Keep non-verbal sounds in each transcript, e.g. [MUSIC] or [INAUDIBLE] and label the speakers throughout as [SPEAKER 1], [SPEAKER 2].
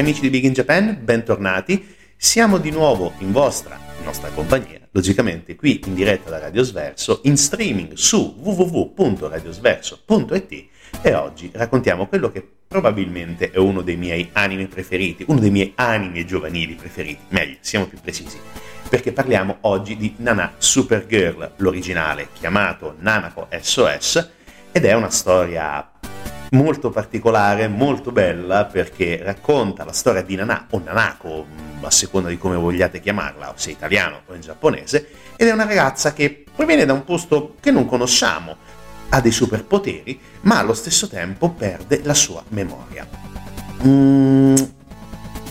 [SPEAKER 1] amici di Big in Japan, bentornati. Siamo di nuovo in vostra, in nostra compagnia, logicamente qui in diretta da Radio Sverso, in streaming su www.radiosverso.it e oggi raccontiamo quello che probabilmente è uno dei miei anime preferiti, uno dei miei anime giovanili preferiti, meglio, siamo più precisi, perché parliamo oggi di Nana Supergirl, l'originale chiamato Nanako SOS, ed è una storia molto particolare, molto bella perché racconta la storia di Nana o Nanako, a seconda di come vogliate chiamarla, se italiano o in giapponese, ed è una ragazza che proviene da un posto che non conosciamo, ha dei superpoteri, ma allo stesso tempo perde la sua memoria. Mm,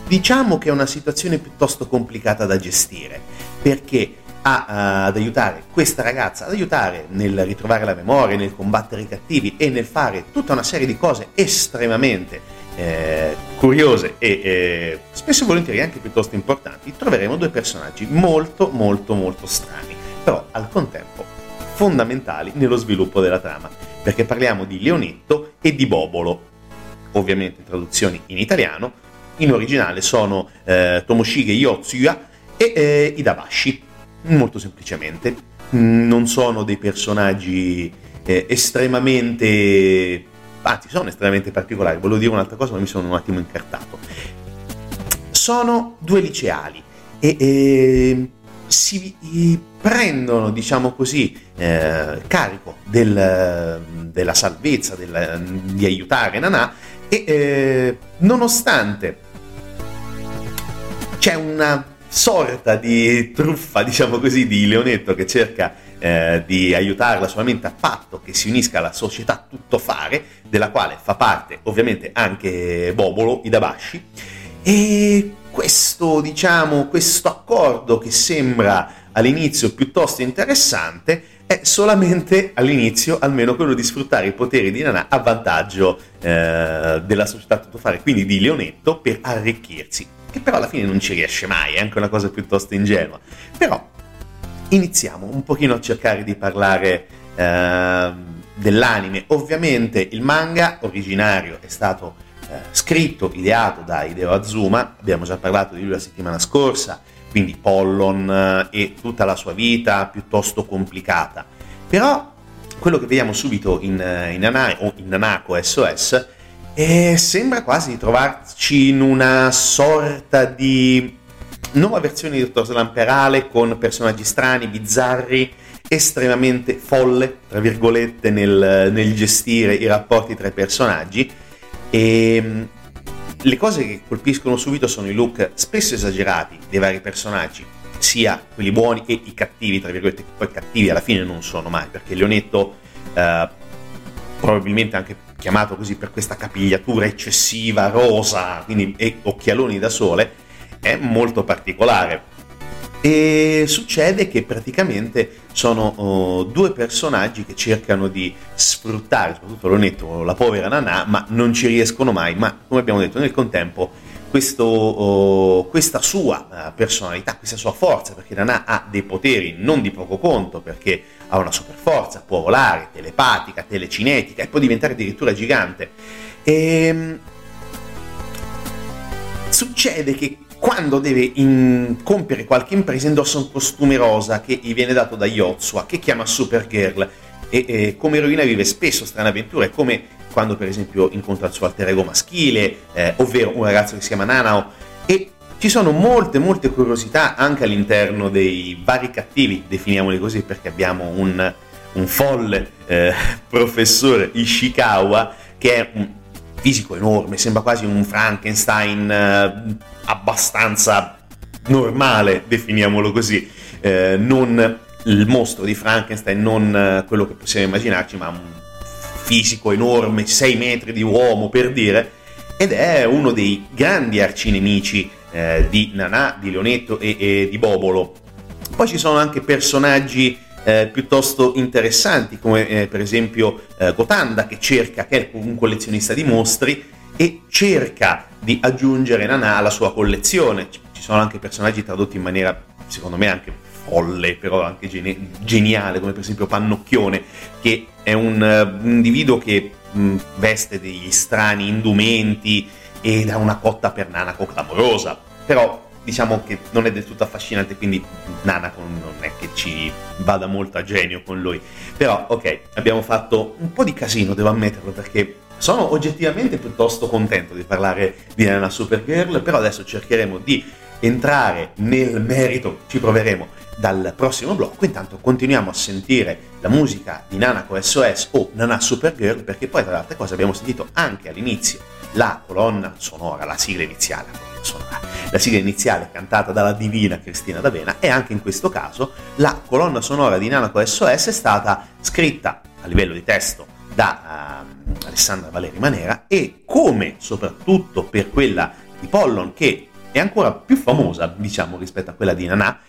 [SPEAKER 1] diciamo che è una situazione piuttosto complicata da gestire, perché a, ad aiutare questa ragazza, ad aiutare nel ritrovare la memoria, nel combattere i cattivi e nel fare tutta una serie di cose estremamente eh, curiose e eh, spesso e volentieri anche piuttosto importanti, troveremo due personaggi molto molto molto strani, però al contempo fondamentali nello sviluppo della trama, perché parliamo di Leonetto e di Bobolo, ovviamente traduzioni in italiano, in originale sono eh, Tomoshige Yotsuya e eh, Idabashi Molto semplicemente. Non sono dei personaggi eh, estremamente... anzi sono estremamente particolari. Volevo dire un'altra cosa ma mi sono un attimo incartato. Sono due liceali e, e si prendono, diciamo così, eh, carico del, della salvezza, del, di aiutare Nanà e eh, nonostante c'è una sorta di truffa, diciamo così, di Leonetto che cerca eh, di aiutarla solamente a patto che si unisca alla società tuttofare, della quale fa parte ovviamente anche Bobolo, Idabashi, e questo, diciamo, questo accordo che sembra all'inizio piuttosto interessante è solamente all'inizio almeno quello di sfruttare i poteri di Nana a vantaggio eh, della società tuttofare, quindi di Leonetto, per arricchirsi, che però alla fine non ci riesce mai, è anche una cosa piuttosto ingenua. Però iniziamo un pochino a cercare di parlare eh, dell'anime. Ovviamente il manga originario è stato eh, scritto, ideato da Hideo Azuma, abbiamo già parlato di lui la settimana scorsa, quindi Pollon eh, e tutta la sua vita piuttosto complicata. Però quello che vediamo subito in, eh, in, o in Nanako SOS eh, sembra quasi di trovarci in una sorta di nuova versione di Dottor Slamperale con personaggi strani, bizzarri, estremamente folle, tra virgolette, nel, nel gestire i rapporti tra i personaggi. E ehm, le cose che colpiscono subito sono i look spesso esagerati dei vari personaggi, sia quelli buoni che i cattivi, tra virgolette, poi cattivi alla fine non sono mai, perché Leonetto, eh, probabilmente anche chiamato così per questa capigliatura eccessiva, rosa, quindi e occhialoni da sole, è molto particolare. E succede che praticamente sono oh, due personaggi che cercano di sfruttare, soprattutto Leonetto, la povera Nanà, ma non ci riescono mai. Ma come abbiamo detto nel contempo, questo, oh, questa sua uh, personalità, questa sua forza, perché Nanà ha dei poteri non di poco conto, perché ha una super forza, può volare, telepatica, telecinetica e può diventare addirittura gigante. E, ehm, succede che quando deve in- compiere qualche impresa indossa un costume rosa che gli viene dato da Yotsua, che chiama Supergirl, e, e come eroina vive spesso strane avventure, come quando per esempio incontra il suo alter ego maschile, eh, ovvero un ragazzo che si chiama Nanao, e ci sono molte, molte curiosità anche all'interno dei vari cattivi, definiamoli così, perché abbiamo un, un folle eh, [LAUGHS] professore Ishikawa che è un fisico enorme, sembra quasi un Frankenstein eh, abbastanza normale, definiamolo così, eh, non il mostro di Frankenstein, non eh, quello che possiamo immaginarci, ma un fisico enorme, 6 metri di uomo per dire, ed è uno dei grandi arcinemici eh, di Nanà, di Leonetto e, e, di Bobolo. Poi ci sono anche personaggi eh, piuttosto interessanti, come eh, per esempio eh, Gotanda, che cerca, che è un collezionista di mostri, e cerca di aggiungere Nanà alla sua collezione. Ci sono anche personaggi tradotti in maniera, secondo me, anche folle, però anche geni- geniale, come per esempio Pannocchione, che è un, uh, individuo che mh, veste degli strani indumenti ed ha una cotta per Nanako clamorosa. Però diciamo che non è del tutto affascinante, quindi Nanako non è che ci vada molto a genio con lui. Però, ok, abbiamo fatto un po' di casino, devo ammetterlo, perché sono oggettivamente piuttosto contento di parlare di Nana Supergirl, però adesso cercheremo di entrare nel merito, ci proveremo dal prossimo blocco. Intanto continuiamo a sentire la musica di Nanako SOS o Nana Supergirl, perché poi tra le altre cose abbiamo sentito anche all'inizio la colonna sonora, la sigla iniziale sonora. La sigla iniziale cantata dalla divina Cristina D'Avena e anche in questo caso la colonna sonora di Nanako SOS è stata scritta a livello di testo da uh, Alessandra Valeri Manera e come soprattutto per quella di Pollon che è ancora più famosa diciamo rispetto a quella di Nanà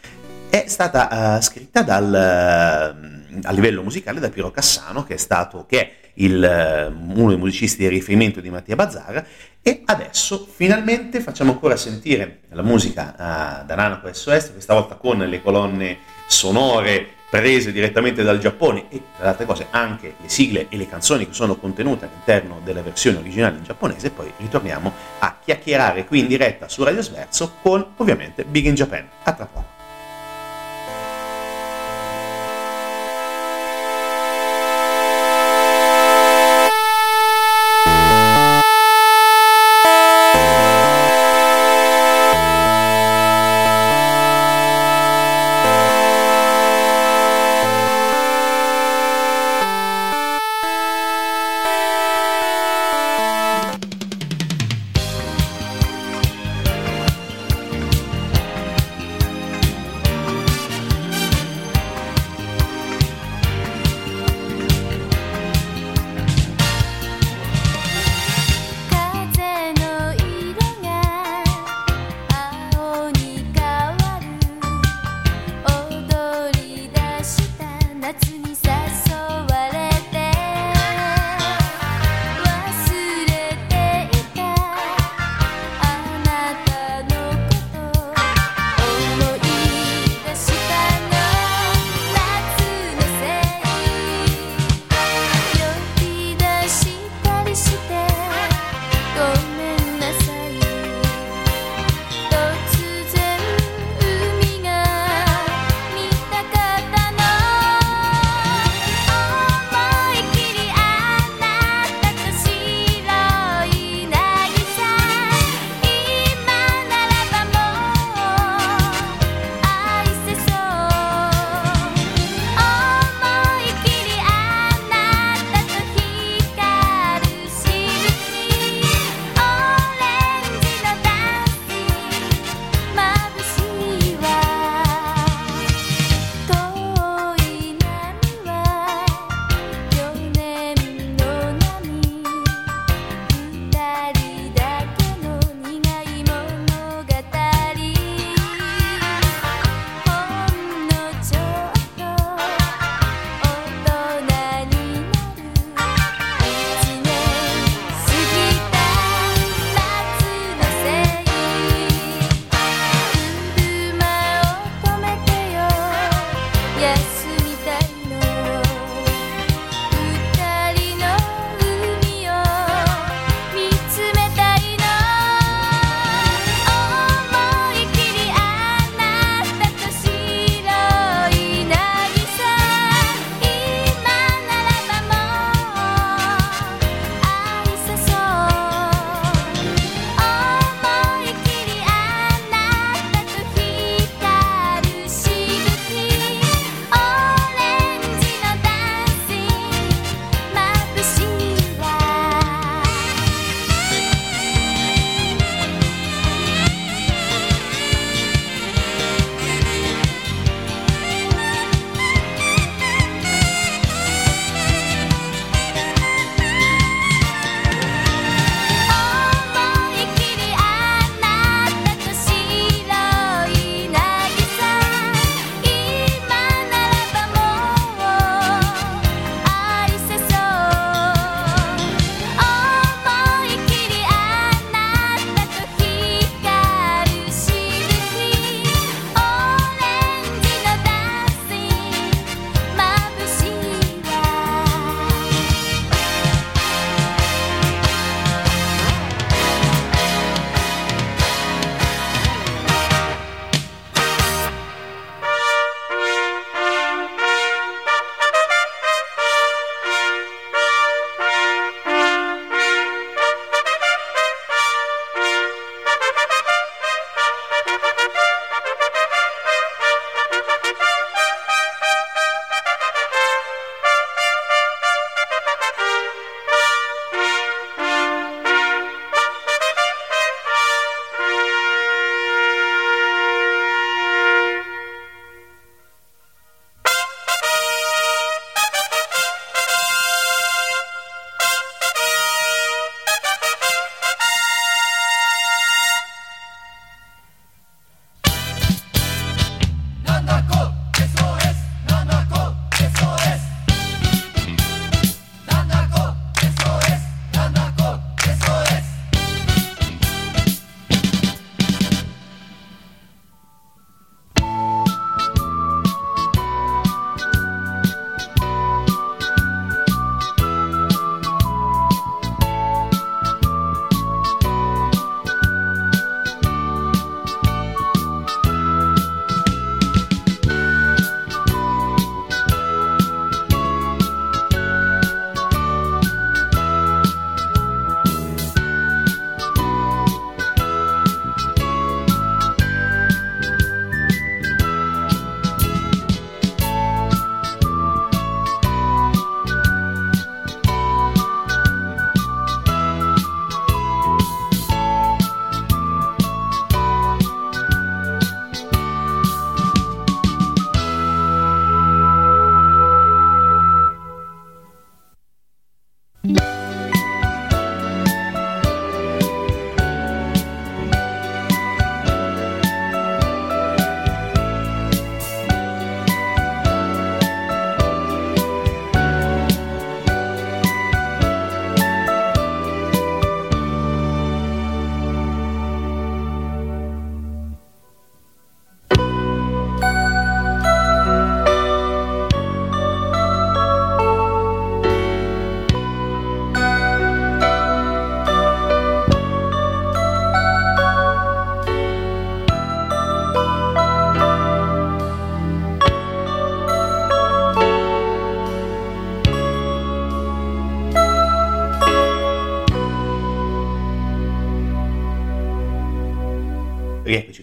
[SPEAKER 1] è stata uh, scritta dal, uh, a livello musicale da Piero Cassano che è stato che è il, uh, uno dei musicisti di riferimento di Mattia Bazzara e adesso finalmente facciamo ancora sentire la musica da Nanaco SOS questa volta con le colonne sonore prese direttamente dal Giappone e tra le altre cose anche le sigle e le canzoni che sono contenute all'interno della versione originale in giapponese, poi ritorniamo a chiacchierare qui in diretta su Radio Sverso con ovviamente Big in Japan. A tra poco.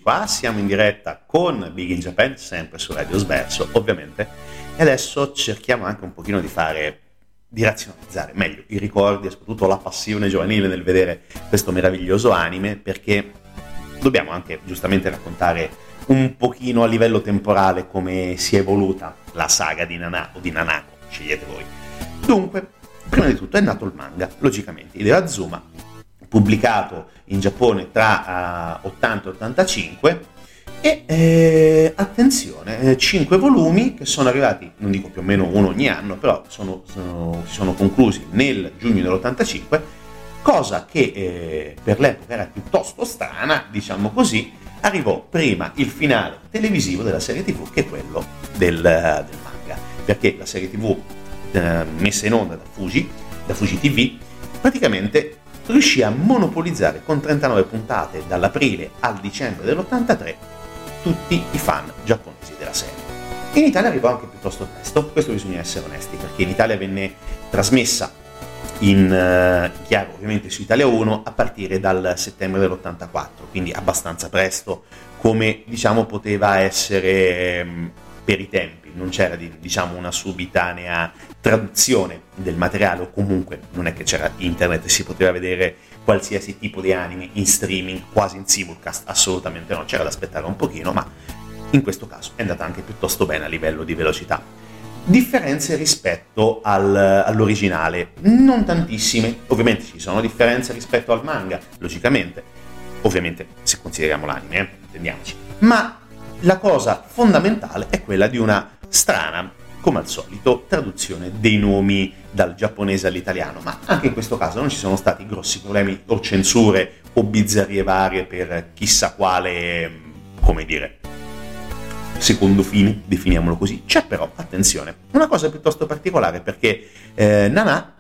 [SPEAKER 1] Qua, siamo in diretta con Big in Japan, sempre su Radio Sverso ovviamente, e adesso cerchiamo anche un pochino di fare, di razionalizzare meglio i ricordi e soprattutto la passione giovanile nel vedere questo meraviglioso anime, perché dobbiamo anche giustamente raccontare un pochino a livello temporale come si è evoluta la saga di Nana o di Nanako, scegliete voi. Dunque, prima di tutto è nato il manga, logicamente, Hideo Azuma pubblicato in Giappone tra uh, 80 e 85 e eh, attenzione, 5 eh, volumi che sono arrivati, non dico più o meno uno ogni anno, però sono, sono, sono conclusi nel giugno dell'85, cosa che eh, per l'epoca era piuttosto strana, diciamo così, arrivò prima il finale televisivo della serie tv che quello del, del manga, perché la serie tv eh, messa in onda da Fuji, da Fuji TV, praticamente riuscì a monopolizzare con 39 puntate dall'aprile al dicembre dell'83 tutti i fan giapponesi della serie. In Italia arrivò anche piuttosto presto, questo bisogna essere onesti, perché in Italia venne trasmessa in uh, chiaro ovviamente su Italia 1 a partire dal settembre dell'84, quindi abbastanza presto come diciamo poteva essere um, per i tempi, non c'era diciamo una subitanea traduzione del materiale o comunque non è che c'era internet e si poteva vedere qualsiasi tipo di anime in streaming, quasi in simulcast, assolutamente no, c'era da aspettare un pochino, ma in questo caso è andata anche piuttosto bene a livello di velocità. Differenze rispetto al, all'originale, non tantissime, ovviamente ci sono differenze rispetto al manga, logicamente, ovviamente se consideriamo l'anime, eh, intendiamoci, ma la cosa fondamentale è quella di una strana come al solito, traduzione dei nomi dal giapponese all'italiano, ma anche in questo caso non ci sono stati grossi problemi o censure o bizzarrie varie per chissà quale, come dire, secondo fine, definiamolo così. C'è però, attenzione, una cosa piuttosto particolare perché eh, Nana,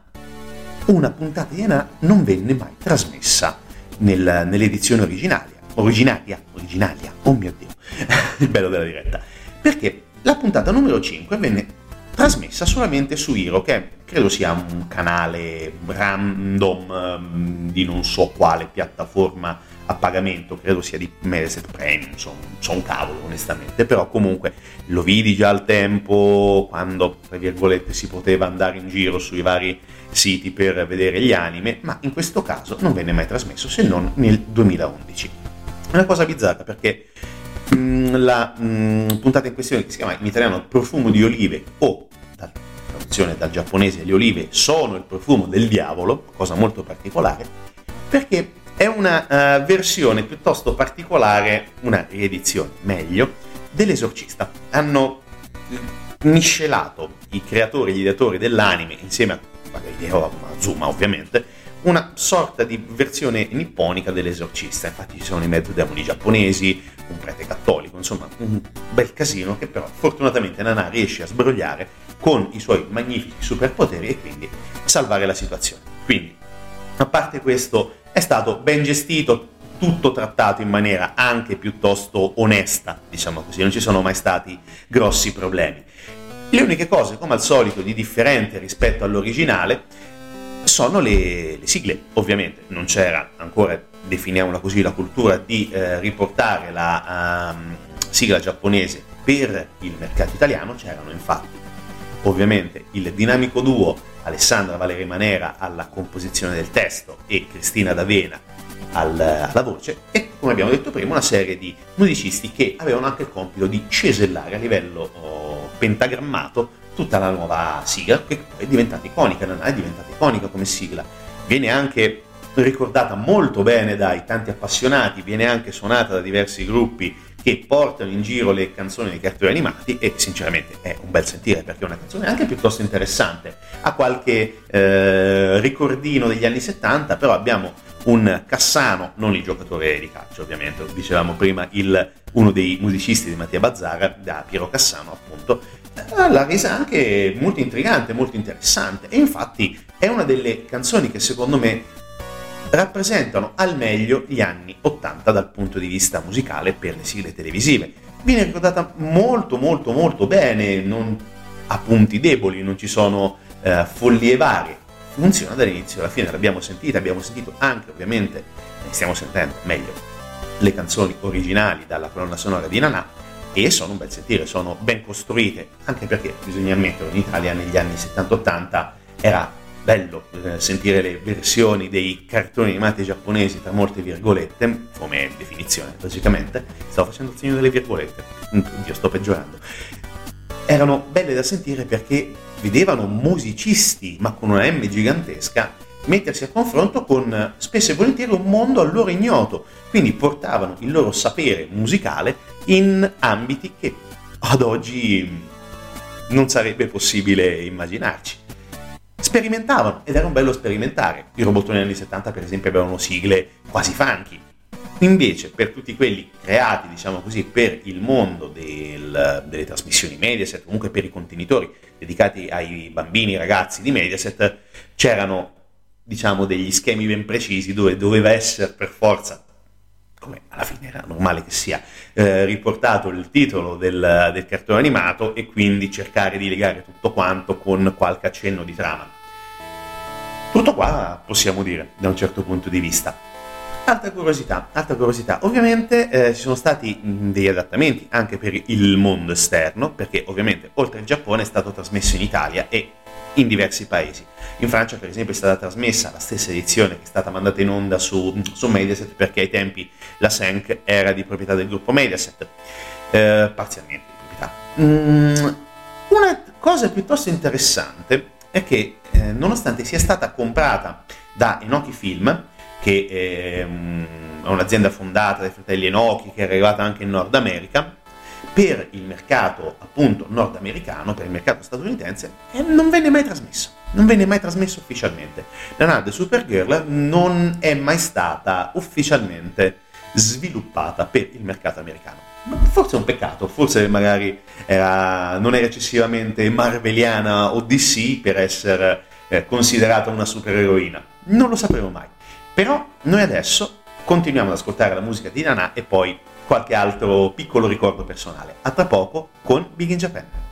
[SPEAKER 1] una puntata di Nana non venne mai trasmessa nel, nell'edizione originaria, originaria, originaria, oh mio Dio, il bello della diretta, perché la puntata numero 5 venne trasmessa solamente su Hiro, che credo sia un canale random um, di non so quale piattaforma a pagamento, credo sia di Mediaset Premium, sono, so un cavolo onestamente, però comunque lo vidi già al tempo quando, tra virgolette, si poteva andare in giro sui vari siti per vedere gli anime, ma in questo caso non venne mai trasmesso se non nel 2011. Una cosa bizzarra perché Mm, la mh, mm, puntata in questione che si chiama in italiano Profumo di olive o traduzione dal giapponese le olive sono il profumo del diavolo, cosa molto particolare, perché è una uh, versione piuttosto particolare, una riedizione meglio, dell'esorcista. Hanno miscelato i creatori, gli ideatori dell'anime insieme a Hideo Azuma ovviamente, una sorta di versione nipponica dell'esorcista. Infatti ci sono i mezzo demoni giapponesi, un prete cattolico, insomma un bel casino che però fortunatamente Nana riesce a sbrogliare con i suoi magnifici superpoteri e quindi salvare la situazione. Quindi, a parte questo, è stato ben gestito, tutto trattato in maniera anche piuttosto onesta, diciamo così, non ci sono mai stati grossi problemi. Le uniche cose, come al solito, di differente rispetto all'originale sono le, le sigle. Ovviamente non c'era ancora, definiamola così, la cultura di eh, riportare la um, sigla giapponese per il mercato italiano, c'erano infatti ovviamente il dinamico duo Alessandra Valeria Manera alla composizione del testo e Cristina D'Avena al, alla voce e come abbiamo detto prima una serie di musicisti che avevano anche il compito di cesellare a livello oh, pentagrammato tutta la nuova sigla che poi è diventata iconica, non è diventata iconica come sigla. Viene anche ricordata molto bene dai tanti appassionati, viene anche suonata da diversi gruppi che portano in giro le canzoni dei cartoni animati e sinceramente è un bel sentire perché è una canzone anche piuttosto interessante. Ha qualche eh, ricordino degli anni 70, però abbiamo un Cassano, non il giocatore di calcio ovviamente, dicevamo prima il, uno dei musicisti di Mattia Bazzara, da Piero Cassano appunto, l'ha resa anche molto intrigante, molto interessante e infatti è una delle canzoni che secondo me rappresentano al meglio gli anni 80 dal punto di vista musicale per le sigle televisive. Viene ricordata molto molto molto bene, non ha punti deboli, non ci sono eh, follie varie, funziona dall'inizio alla fine, l'abbiamo sentita, abbiamo sentito anche ovviamente, stiamo sentendo meglio, le canzoni originali dalla colonna sonora di Nanà e sono un bel sentire, sono ben costruite, anche perché bisogna ammettere in Italia negli anni 70-80 era bello eh, sentire le versioni dei cartoni animati giapponesi tra molte virgolette, come definizione logicamente, stavo facendo il segno delle virgolette, io sto peggiorando, erano belle da sentire perché vedevano musicisti, ma con una M gigantesca, mettersi a confronto con spesso e volentieri un mondo a loro ignoto, quindi portavano il loro sapere musicale in ambiti che ad oggi non sarebbe possibile immaginarci. Sperimentavano ed era un bello sperimentare. I robottoni negli anni 70 per esempio avevano sigle quasi funky. Invece per tutti quelli creati, diciamo così, per il mondo del, delle trasmissioni Mediaset, comunque per i contenitori dedicati ai bambini, ragazzi di Mediaset, c'erano diciamo degli schemi ben precisi dove doveva essere per forza come alla fine era normale che sia, eh, riportato il titolo del, del, cartone animato e quindi cercare di legare tutto quanto con qualche accenno di trama. Tutto qua possiamo dire da un certo punto di vista. Altra curiosità, altra curiosità. Ovviamente eh, ci sono stati degli adattamenti anche per il mondo esterno, perché ovviamente oltre al Giappone è stato trasmesso in Italia e in diversi paesi. In Francia, per esempio, è stata trasmessa la stessa edizione che è stata mandata in onda su, su Mediaset perché ai tempi la Senk era di proprietà del gruppo Mediaset, eh, parzialmente di proprietà. Mm, una cosa piuttosto interessante è che, eh, nonostante sia stata comprata da Enoki Film, che è un'azienda fondata dai fratelli Enoki, che è arrivata anche in Nord America, per il mercato appunto nordamericano, per il mercato statunitense, e non venne mai trasmesso. Non venne mai trasmesso ufficialmente. La Nade Supergirl non è mai stata ufficialmente sviluppata per il mercato americano. Forse è un peccato, forse magari era, non era eccessivamente marveliana o DC per essere eh, considerata una supereroina. Non lo sapremo mai. Però noi adesso continuiamo ad ascoltare la musica di Nana e poi qualche altro piccolo ricordo personale. A tra poco con Big in Japan.「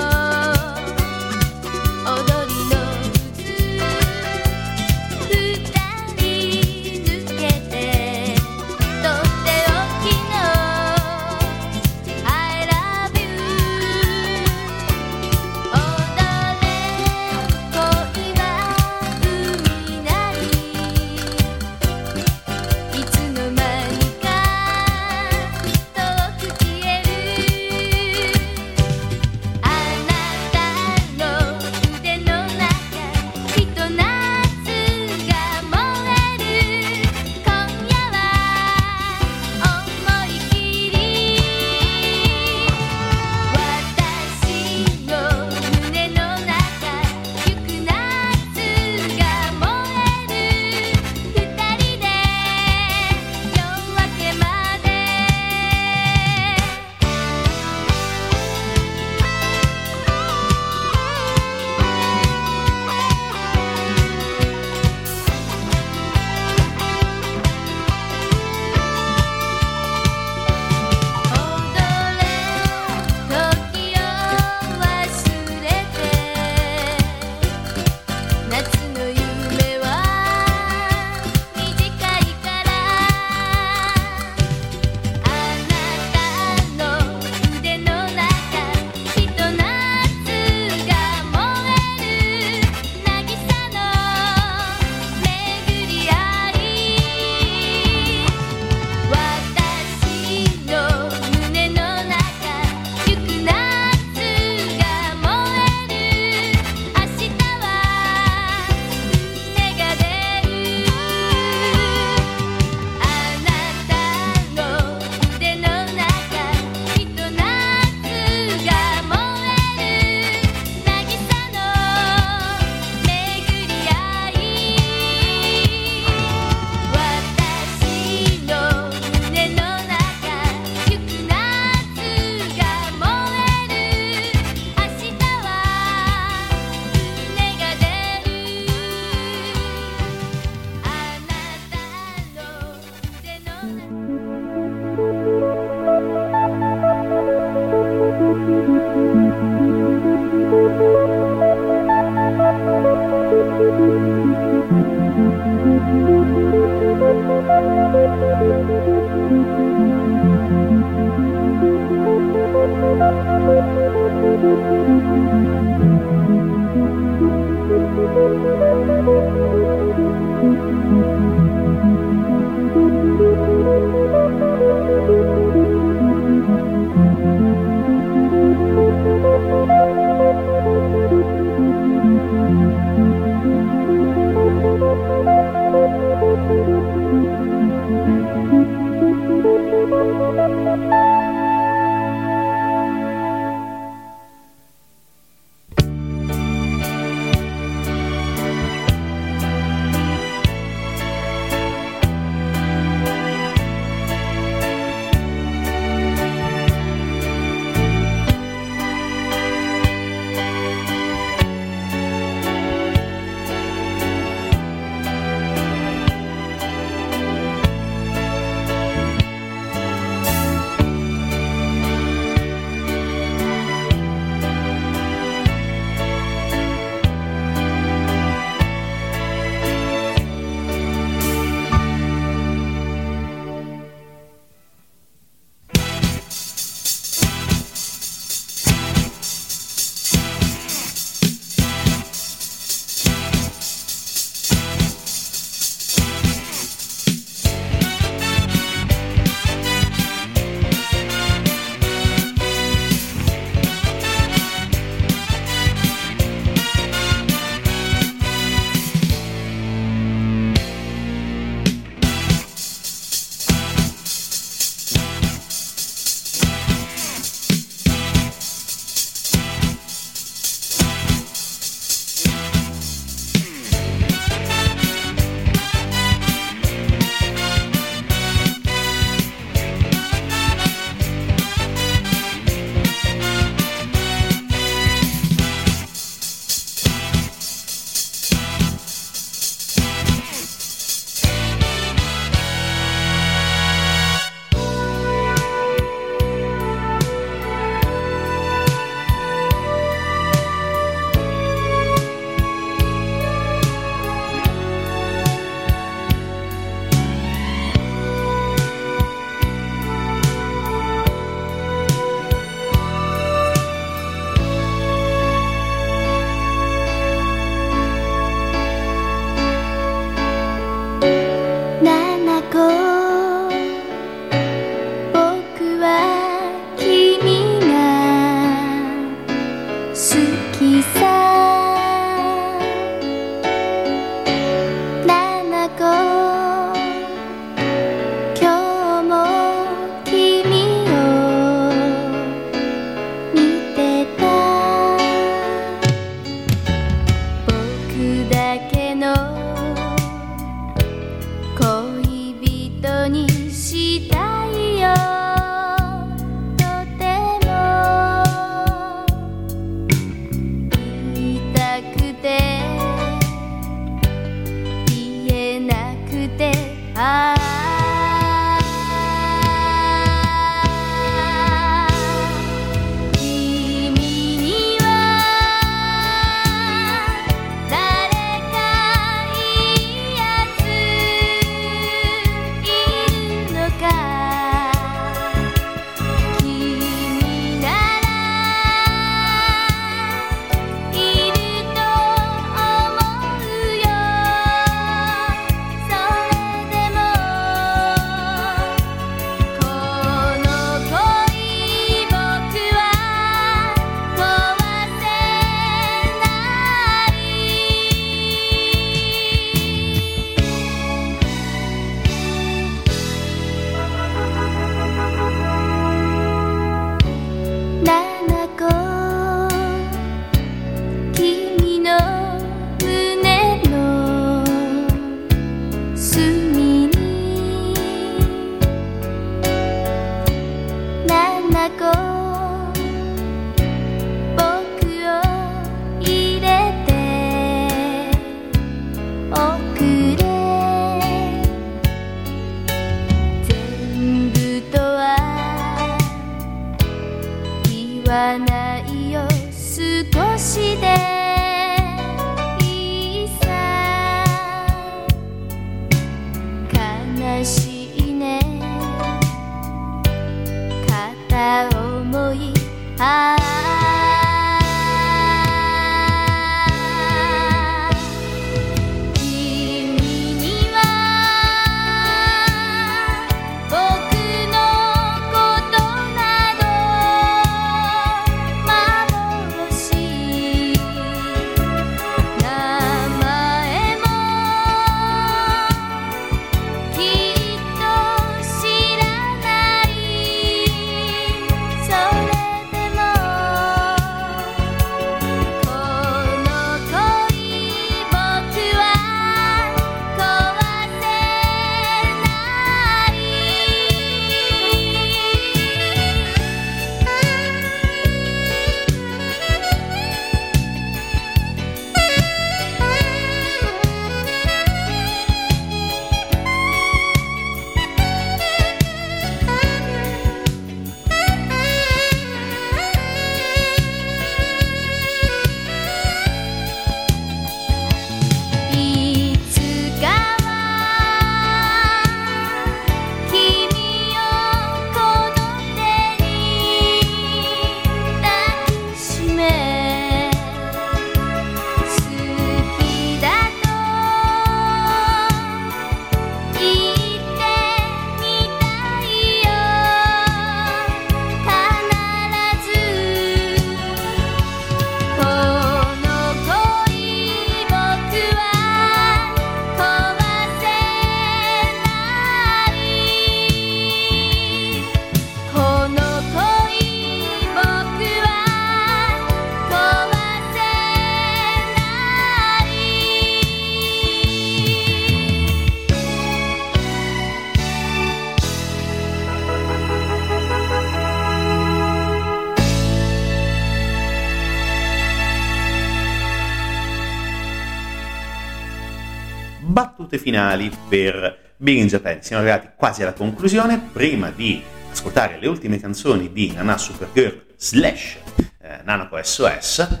[SPEAKER 1] battute finali per Big in Japan. Siamo arrivati quasi alla conclusione. Prima di ascoltare le ultime canzoni di Nana Supergirl slash eh, Nanako SOS,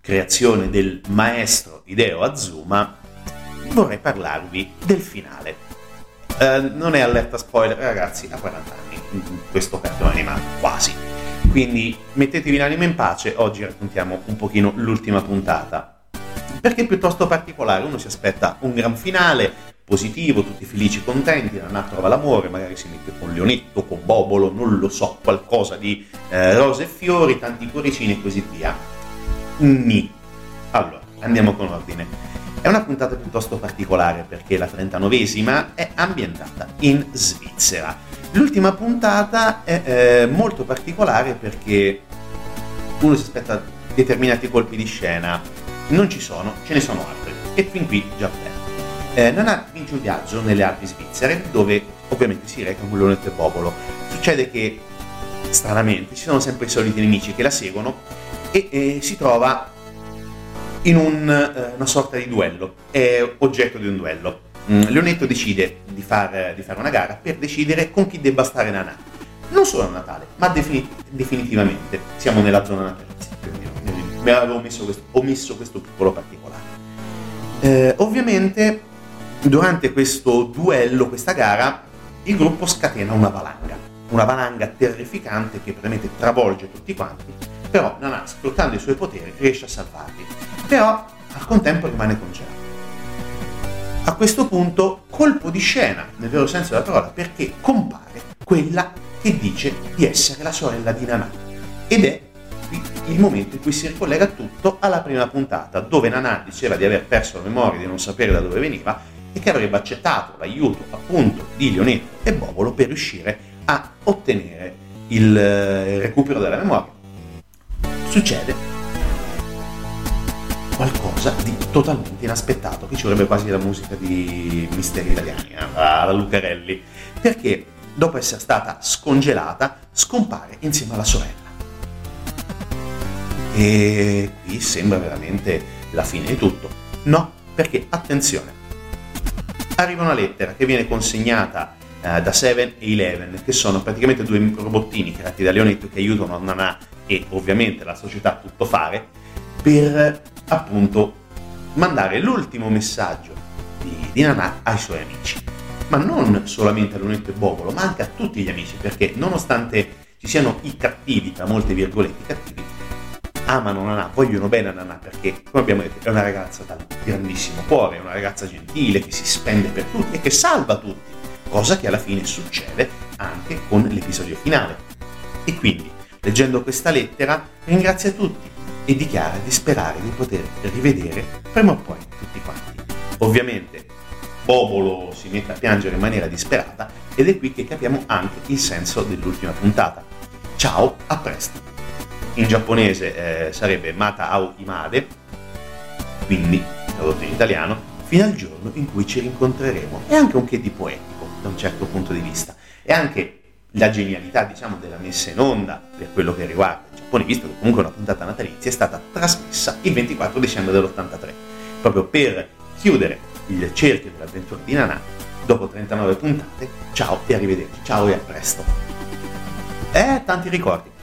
[SPEAKER 1] creazione del maestro Hideo Azuma, vorrei parlarvi del finale. Eh, non è allerta spoiler, ragazzi, a 40 anni questo cartone animato, quasi. Quindi mettetevi l'anima in pace, oggi raccontiamo un pochino l'ultima puntata. Perché è piuttosto particolare, uno si aspetta un gran finale, positivo, tutti felici, contenti, Nanà trova l'amore, magari si mette con Leonetto, con Bobolo, non lo so, qualcosa di eh, rose e fiori, tanti cuoricini e così via. Ni. Allora, andiamo con ordine. È una puntata piuttosto particolare perché la 39esima è ambientata in Svizzera. L'ultima puntata è eh, molto particolare perché uno si aspetta determinati colpi di scena, non ci sono, ce ne sono altri e fin qui già bene. Eh, Nana vince un viaggio nelle Alpi svizzere dove ovviamente si reca un leonetto e popolo. Succede che stranamente ci sono sempre i soliti nemici che la seguono e, e si trova in un, eh, una sorta di duello, è oggetto di un duello. Mm, Leonetto decide di, far, di, fare una gara per decidere con chi debba stare Nanà. Non solo a Natale, ma defini- definitivamente. Siamo nella zona natalizia, mi avevo messo questo, omesso questo piccolo particolare. Eh, ovviamente, durante questo duello, questa gara, il gruppo scatena una valanga. Una valanga terrificante che praticamente travolge tutti quanti però Nana, sfruttando i suoi poteri, riesce a salvarli. Però al contempo rimane congelato. A questo punto, colpo di scena, nel vero senso della parola, perché compare quella che dice di essere la sorella di Nana. Ed è il momento in cui si ricollega tutto alla prima puntata, dove Nana diceva di aver perso la memoria, di non sapere da dove veniva e che avrebbe accettato l'aiuto appunto di Leonetto e Bobolo per riuscire a ottenere il eh, recupero della memoria succede qualcosa di totalmente inaspettato, che ci vorrebbe quasi la musica di Misteri Italiani, eh? la Lucarelli, perché dopo essere stata scongelata scompare insieme alla sorella. E qui sembra veramente la fine di tutto. No, perché attenzione, arriva una lettera che viene consegnata eh, da Seven e Eleven, che sono praticamente due robottini creati da Leonetto che aiutano Nana e ovviamente la società a tutto fare per appunto mandare l'ultimo messaggio di, di Nana ai suoi amici. Ma non solamente a Lunetto e Bobolo, ma anche a tutti gli amici, perché nonostante ci siano i cattivi, tra molte virgolette cattivi, amano Nana, vogliono bene a Nana perché, come abbiamo detto, è una ragazza dal grandissimo cuore, è una ragazza gentile che si spende per tutti e che salva tutti, cosa che alla fine succede anche con l'episodio finale. E quindi Leggendo questa lettera ringrazia tutti e dichiara di sperare di poter rivedere prima o poi tutti quanti. Ovviamente Bobolo si mette a piangere in maniera disperata ed è qui che capiamo anche il senso dell'ultima puntata. Ciao, a presto. In giapponese eh, sarebbe Mata Ao Imade, quindi tradotto in italiano, fino al giorno in cui ci rincontreremo. È anche un che di poetico da un certo punto di vista. E anche la genialità diciamo, della messa in onda per quello che riguarda il Giappone, visto che comunque una puntata natalizia è stata trasmessa il 24 dicembre dell'83, proprio per chiudere il cerchio dell'avventura di Nana dopo 39 puntate. Ciao e arrivederci, ciao e a presto. Eh, tanti ricordi.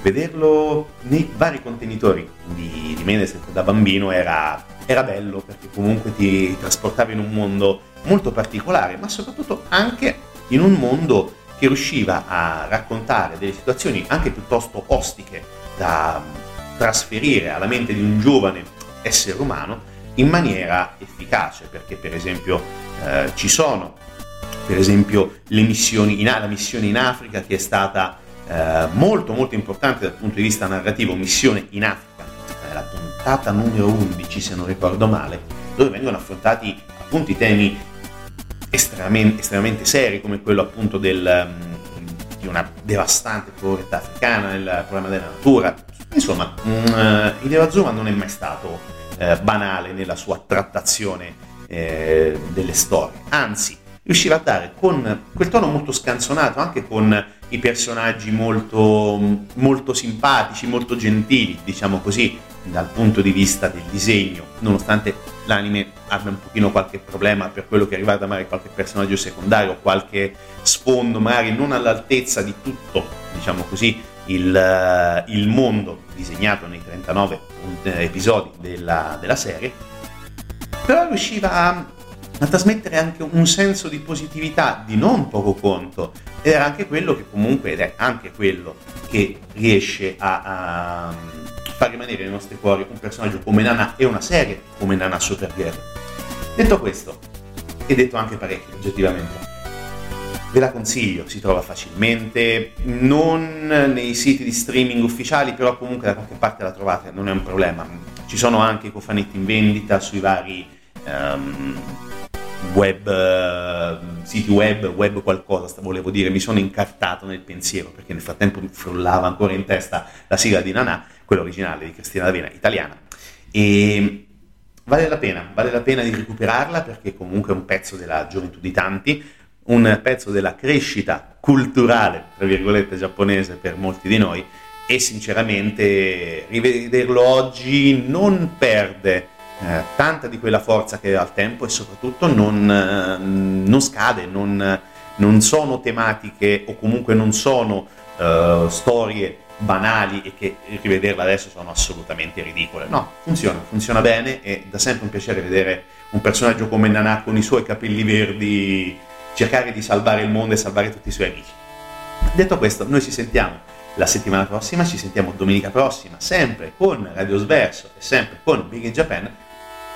[SPEAKER 1] Vederlo nei vari contenitori di, di Mendeset da bambino era, era bello perché comunque ti trasportava in un mondo molto particolare, ma soprattutto anche in un mondo che riusciva a raccontare delle situazioni anche piuttosto ostiche da trasferire alla mente di un giovane essere umano in maniera efficace, perché per esempio eh, ci sono per esempio le missioni in, la missione in Africa che è stata eh, molto molto importante dal punto di vista narrativo, missione in Africa, eh, la puntata numero 11 se non ricordo male, dove vengono affrontati appunto i temi estremamente, estremamente seri come quello appunto del, um, di una devastante povertà africana, il problema della natura. Insomma, um, uh, Hideo Azuma non è mai stato uh, banale nella sua trattazione uh, delle storie, anzi riusciva a dare con quel tono molto scanzonato, anche con i personaggi molto, molto simpatici, molto gentili, diciamo così, dal punto di vista del disegno, nonostante l'anime abbia un pochino qualche problema per quello che riguarda magari qualche personaggio secondario, qualche sfondo magari non all'altezza di tutto, diciamo così, il, eh, il mondo disegnato nei 39 episodi della, della serie, però riusciva a, a, trasmettere anche un senso di positività di non poco conto, ed era anche quello che comunque, ed è anche quello che riesce a, a far rimanere nei nostri cuori un personaggio come Nana e una serie come Nana Supergirl. Detto questo, e detto anche parecchio oggettivamente, ve la consiglio, si trova facilmente, non nei siti di streaming ufficiali, però comunque da qualche parte la trovate, non è un problema. Ci sono anche i cofanetti in vendita sui vari um, web, uh, siti web, web qualcosa, volevo dire, mi sono incartato nel pensiero perché nel frattempo mi frullava ancora in testa la sigla di Nanà, quella originale di Cristina D'Avena, italiana. E vale la pena, vale la pena di recuperarla perché comunque è un pezzo della gioventù di tanti, un pezzo della crescita culturale, tra virgolette, giapponese per molti di noi e sinceramente rivederlo oggi non perde eh, tanta di quella forza che aveva al tempo e soprattutto non, eh, non scade, non, non, sono tematiche o comunque non sono eh, storie banali e che rivederla adesso sono assolutamente ridicole. No, funziona, funziona bene e da sempre un piacere vedere un personaggio come Nana con i suoi capelli verdi cercare di salvare il mondo e salvare tutti i suoi amici. Detto questo, noi ci sentiamo la settimana prossima, ci sentiamo domenica prossima, sempre con Radio Sverso e sempre con Big in Japan.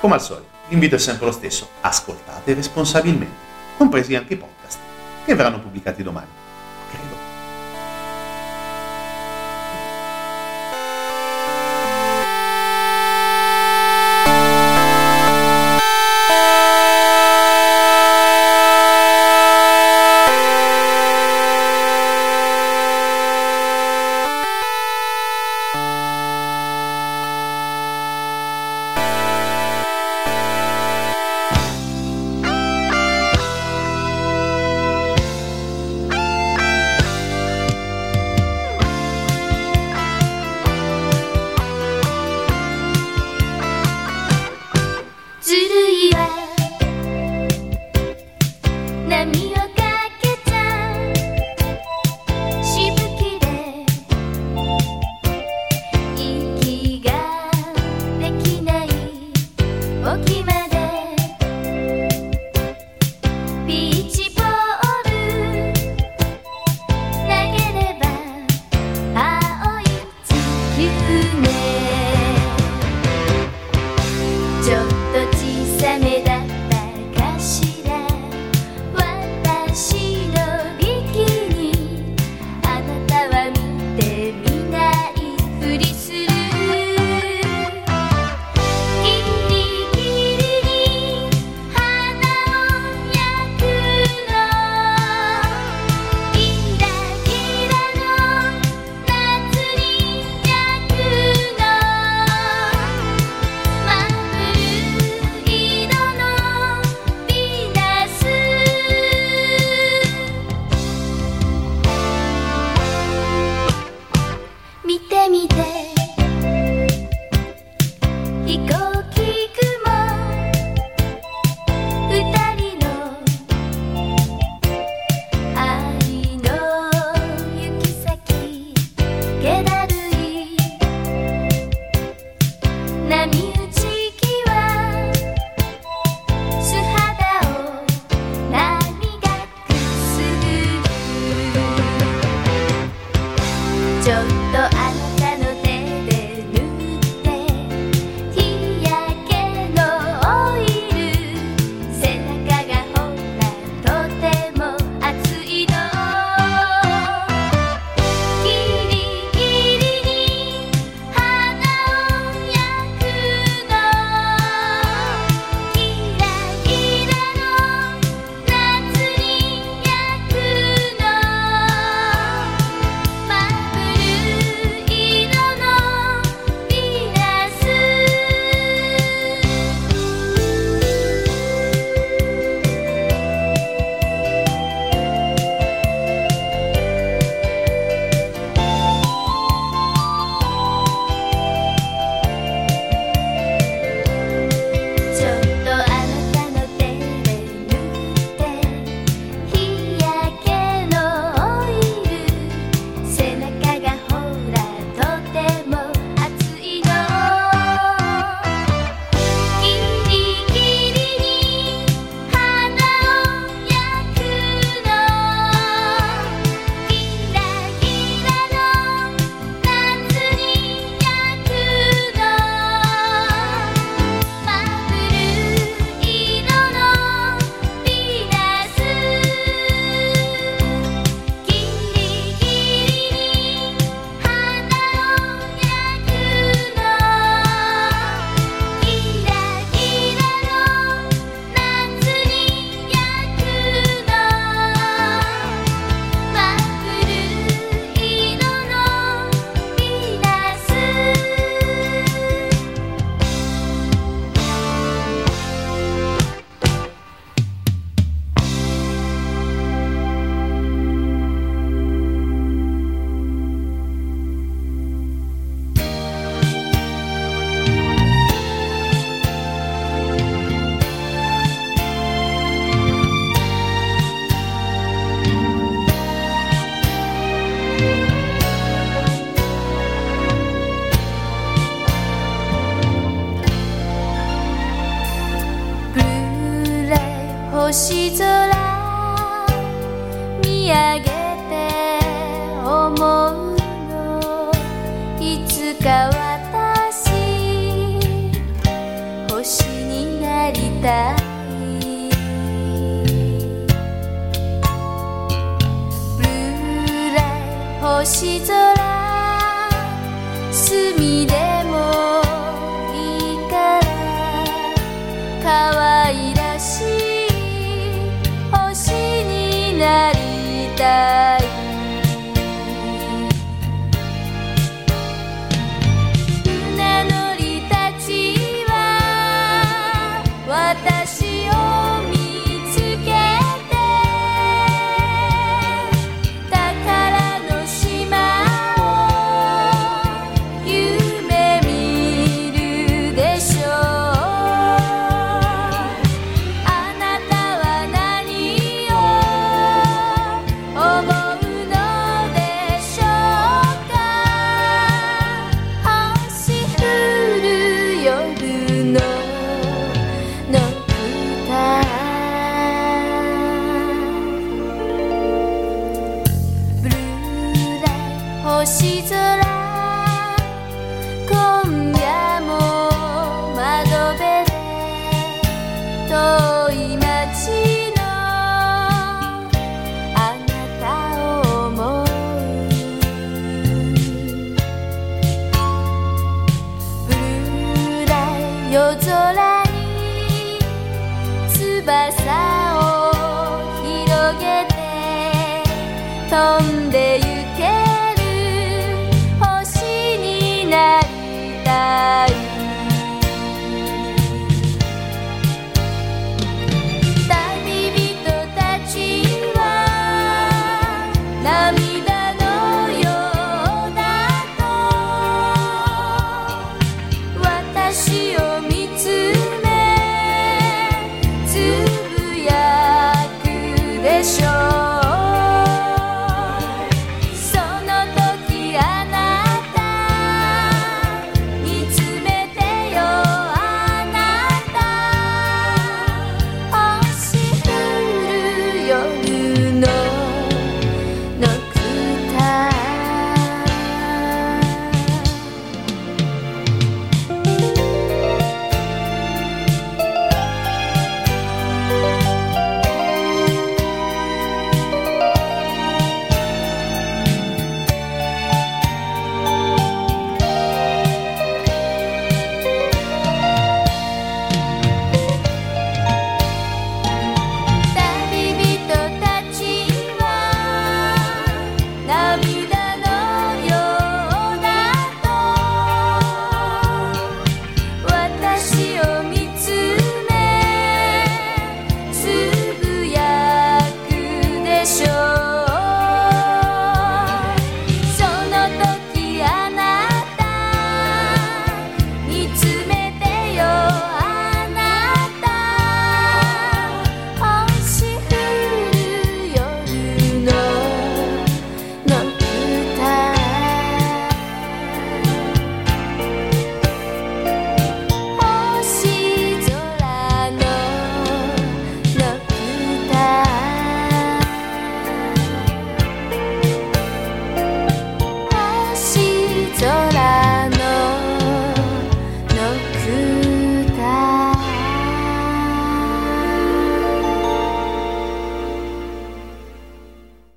[SPEAKER 1] Come al solito, l'invito è sempre lo stesso, ascoltate responsabilmente, compresi anche i podcast che verranno pubblicati domani.